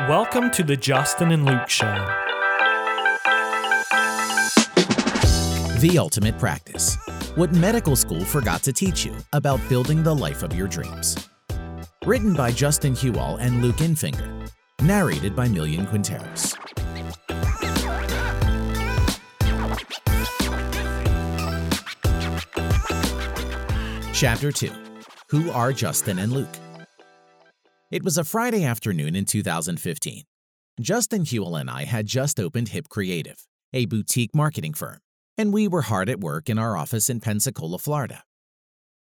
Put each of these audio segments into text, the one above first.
Welcome to the Justin and Luke Show. The Ultimate Practice What Medical School Forgot to Teach You About Building the Life of Your Dreams. Written by Justin Hewell and Luke Infinger. Narrated by Millian Quinteros. Chapter 2 Who Are Justin and Luke? It was a Friday afternoon in 2015. Justin Hewell and I had just opened Hip Creative, a boutique marketing firm, and we were hard at work in our office in Pensacola, Florida.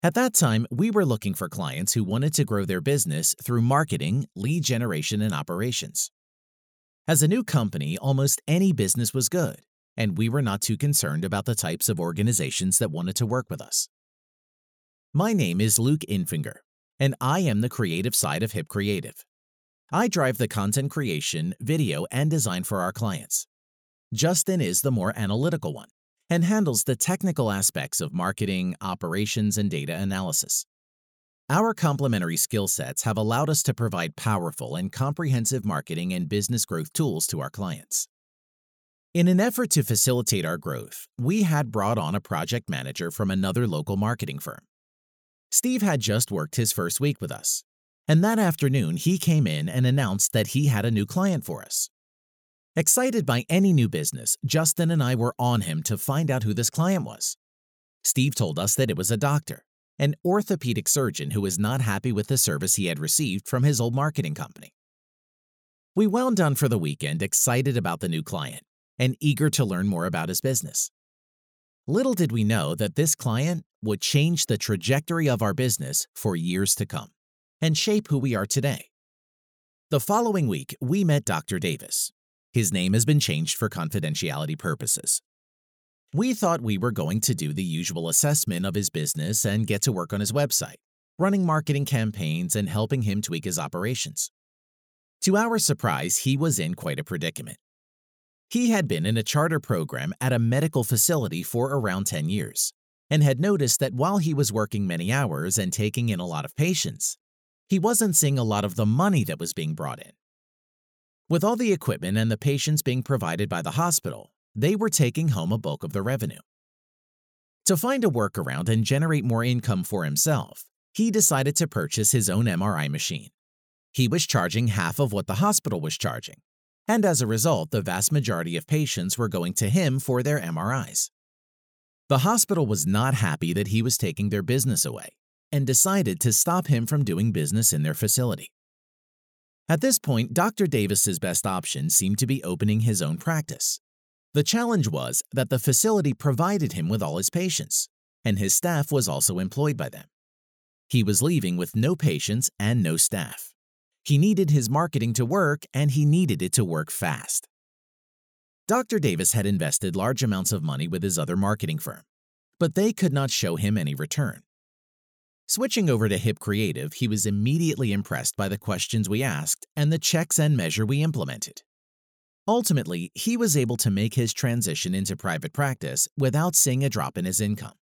At that time, we were looking for clients who wanted to grow their business through marketing, lead generation, and operations. As a new company, almost any business was good, and we were not too concerned about the types of organizations that wanted to work with us. My name is Luke Infinger, and I am the creative side of Hip Creative. I drive the content creation, video, and design for our clients. Justin is the more analytical one and handles the technical aspects of marketing, operations, and data analysis. Our complementary skill sets have allowed us to provide powerful and comprehensive marketing and business growth tools to our clients. In an effort to facilitate our growth, we had brought on a project manager from another local marketing firm. Steve had just worked his first week with us, and that afternoon he came in and announced that he had a new client for us. Excited by any new business, Justin and I were on him to find out who this client was. Steve told us that it was a doctor, an orthopedic surgeon who was not happy with the service he had received from his old marketing company. We wound down for the weekend excited about the new client and eager to learn more about his business. Little did we know that this client would change the trajectory of our business for years to come and shape who we are today. The following week, we met Dr. Davis. His name has been changed for confidentiality purposes. We thought we were going to do the usual assessment of his business and get to work on his website, running marketing campaigns and helping him tweak his operations. To our surprise, he was in quite a predicament. He had been in a charter program at a medical facility for around 10 years and had noticed that while he was working many hours and taking in a lot of patients, he wasn't seeing a lot of the money that was being brought in. With all the equipment and the patients being provided by the hospital, they were taking home a bulk of the revenue. To find a workaround and generate more income for himself, he decided to purchase his own MRI machine. He was charging half of what the hospital was charging, and as a result, the vast majority of patients were going to him for their MRIs. The hospital was not happy that he was taking their business away and decided to stop him from doing business in their facility. At this point, Dr. Davis's best option seemed to be opening his own practice. The challenge was that the facility provided him with all his patients, and his staff was also employed by them. He was leaving with no patients and no staff. He needed his marketing to work, and he needed it to work fast. Dr. Davis had invested large amounts of money with his other marketing firm, but they could not show him any return. Switching over to Hip Creative, he was immediately impressed by the questions we asked and the checks and measure we implemented. Ultimately, he was able to make his transition into private practice without seeing a drop in his income,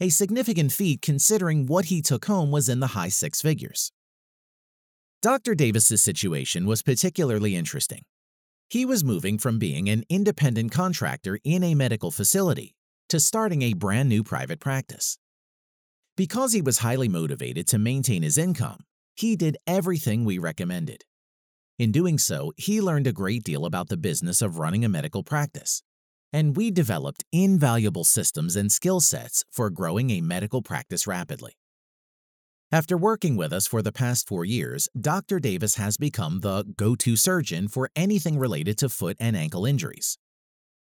a significant feat considering what he took home was in the high six figures. Dr. Davis's situation was particularly interesting he was moving from being an independent contractor in a medical facility to starting a brand new private practice. Because he was highly motivated to maintain his income, he did everything we recommended. In doing so, he learned a great deal about the business of running a medical practice, and we developed invaluable systems and skill sets for growing a medical practice rapidly. After working with us for the past four years, Dr. Davis has become the go to surgeon for anything related to foot and ankle injuries.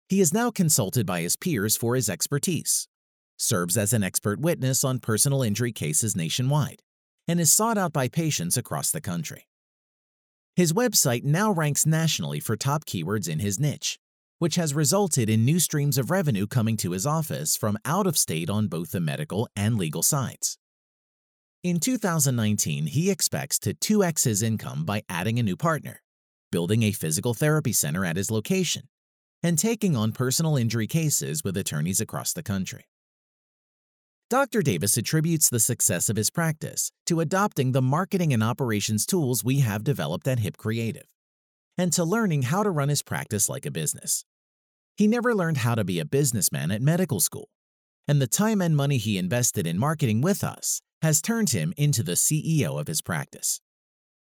He is now consulted by his peers for his expertise, serves as an expert witness on personal injury cases nationwide, and is sought out by patients across the country. His website now ranks nationally for top keywords in his niche, which has resulted in new streams of revenue coming to his office from out of state on both the medical and legal sides. In 2019, he expects to 2x his income by adding a new partner, building a physical therapy center at his location, and taking on personal injury cases with attorneys across the country. Dr. Davis attributes the success of his practice to adopting the marketing and operations tools we have developed at Hip Creative. and to learning how to run his practice like a business. He never learned how to be a businessman at medical school, and the time and money he invested in marketing with us has turned him into the CEO of his practice.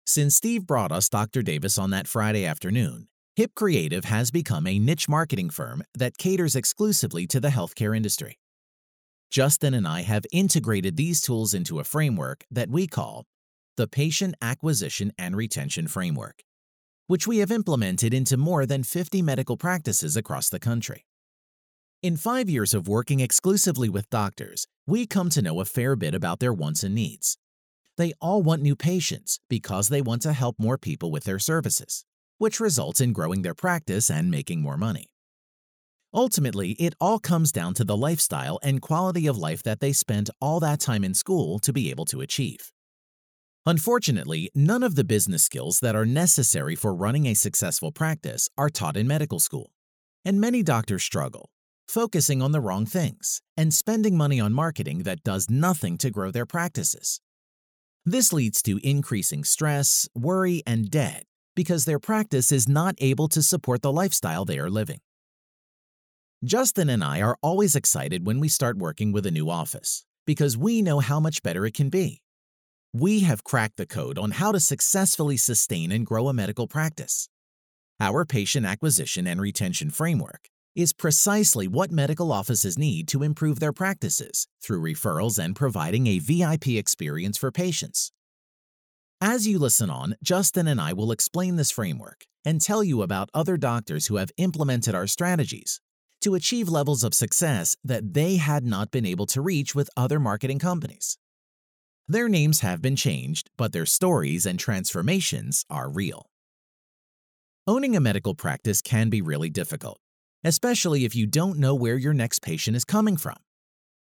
Since Steve brought us Dr. Davis on that Friday afternoon, Hip Creative has become a niche marketing firm that caters exclusively to the healthcare industry. Justin and I have integrated these tools into a framework that we call the Patient Acquisition and Retention Framework, which we have implemented into more than 50 medical practices across the country. In five years of working exclusively with doctors, we come to know a fair bit about their wants and needs. They all want new patients because they want to help more people with their services, which results in growing their practice and making more money. Ultimately, it all comes down to the lifestyle and quality of life that they spent all that time in school to be able to achieve. Unfortunately, none of the business skills that are necessary for running a successful practice are taught in medical school, and many doctors struggle, focusing on the wrong things and spending money on marketing that does nothing to grow their practices. This leads to increasing stress, worry, and debt because their practice is not able to support the lifestyle they are living. Justin and I are always excited when we start working with a new office because we know how much better it can be. We have cracked the code on how to successfully sustain and grow a medical practice. Our patient acquisition and retention framework is precisely what medical offices need to improve their practices through referrals and providing a VIP experience for patients. As you listen on, Justin and I will explain this framework and tell you about other doctors who have implemented our strategies to achieve levels of success that they had not been able to reach with other marketing companies. Their names have been changed, but their stories and transformations are real. Owning a medical practice can be really difficult, especially if you don't know where your next patient is coming from,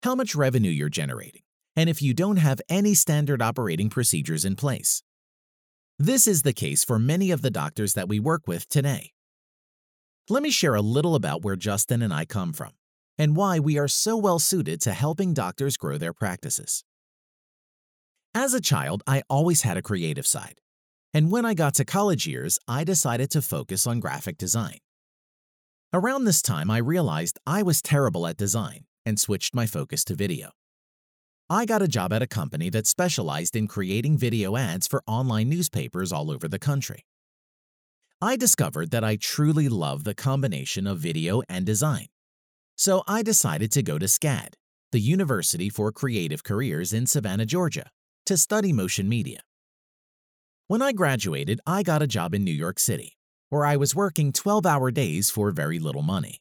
how much revenue you're generating, and if you don't have any standard operating procedures in place. This is the case for many of the doctors that we work with today. Let me share a little about where Justin and I come from and why we are so well suited to helping doctors grow their practices. As a child, I always had a creative side. And when I got to college years, I decided to focus on graphic design. Around this time, I realized I was terrible at design and switched my focus to video. I got a job at a company that specialized in creating video ads for online newspapers all over the country. I discovered that I truly love the combination of video and design. So I decided to go to SCAD, the University for Creative Careers in Savannah, Georgia, to study motion media. When I graduated, I got a job in New York City, where I was working 12 hour days for very little money.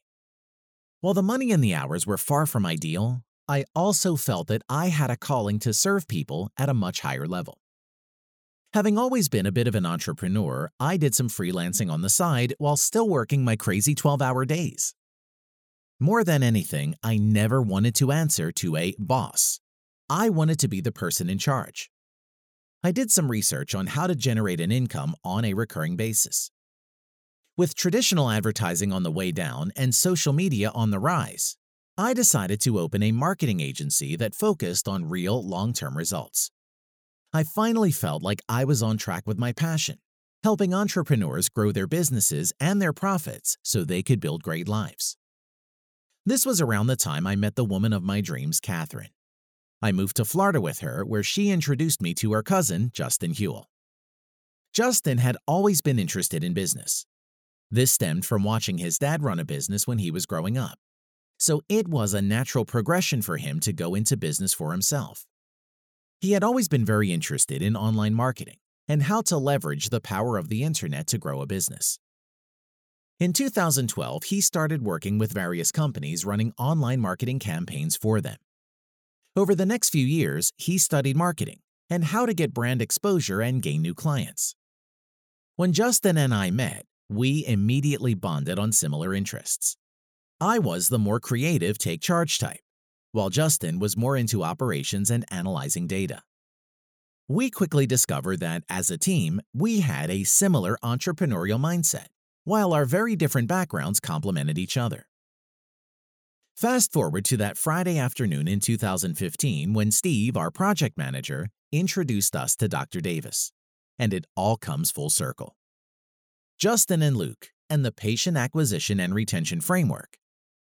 While the money and the hours were far from ideal, I also felt that I had a calling to serve people at a much higher level. Having always been a bit of an entrepreneur, I did some freelancing on the side while still working my crazy 12 hour days. More than anything, I never wanted to answer to a boss. I wanted to be the person in charge. I did some research on how to generate an income on a recurring basis. With traditional advertising on the way down and social media on the rise, I decided to open a marketing agency that focused on real long term results. I finally felt like I was on track with my passion, helping entrepreneurs grow their businesses and their profits so they could build great lives. This was around the time I met the woman of my dreams, Catherine. I moved to Florida with her, where she introduced me to her cousin, Justin Hewell. Justin had always been interested in business. This stemmed from watching his dad run a business when he was growing up. So it was a natural progression for him to go into business for himself. He had always been very interested in online marketing and how to leverage the power of the internet to grow a business. In 2012, he started working with various companies running online marketing campaigns for them. Over the next few years, he studied marketing and how to get brand exposure and gain new clients. When Justin and I met, we immediately bonded on similar interests. I was the more creative take charge type, while Justin was more into operations and analyzing data. We quickly discovered that, as a team, we had a similar entrepreneurial mindset, while our very different backgrounds complemented each other. Fast forward to that Friday afternoon in 2015 when Steve, our project manager, introduced us to Dr. Davis, and it all comes full circle. Justin and Luke and the Patient Acquisition and Retention Framework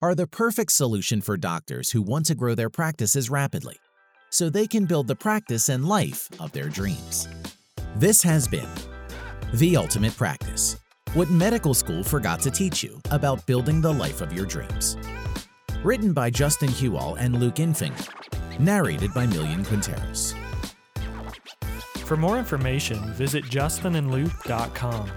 are the perfect solution for doctors who want to grow their practices rapidly so they can build the practice and life of their dreams. This has been The Ultimate Practice What Medical School Forgot to Teach You About Building the Life of Your Dreams. Written by Justin Hewell and Luke Infinger. Narrated by Millian Quinteros. For more information, visit justinandluke.com.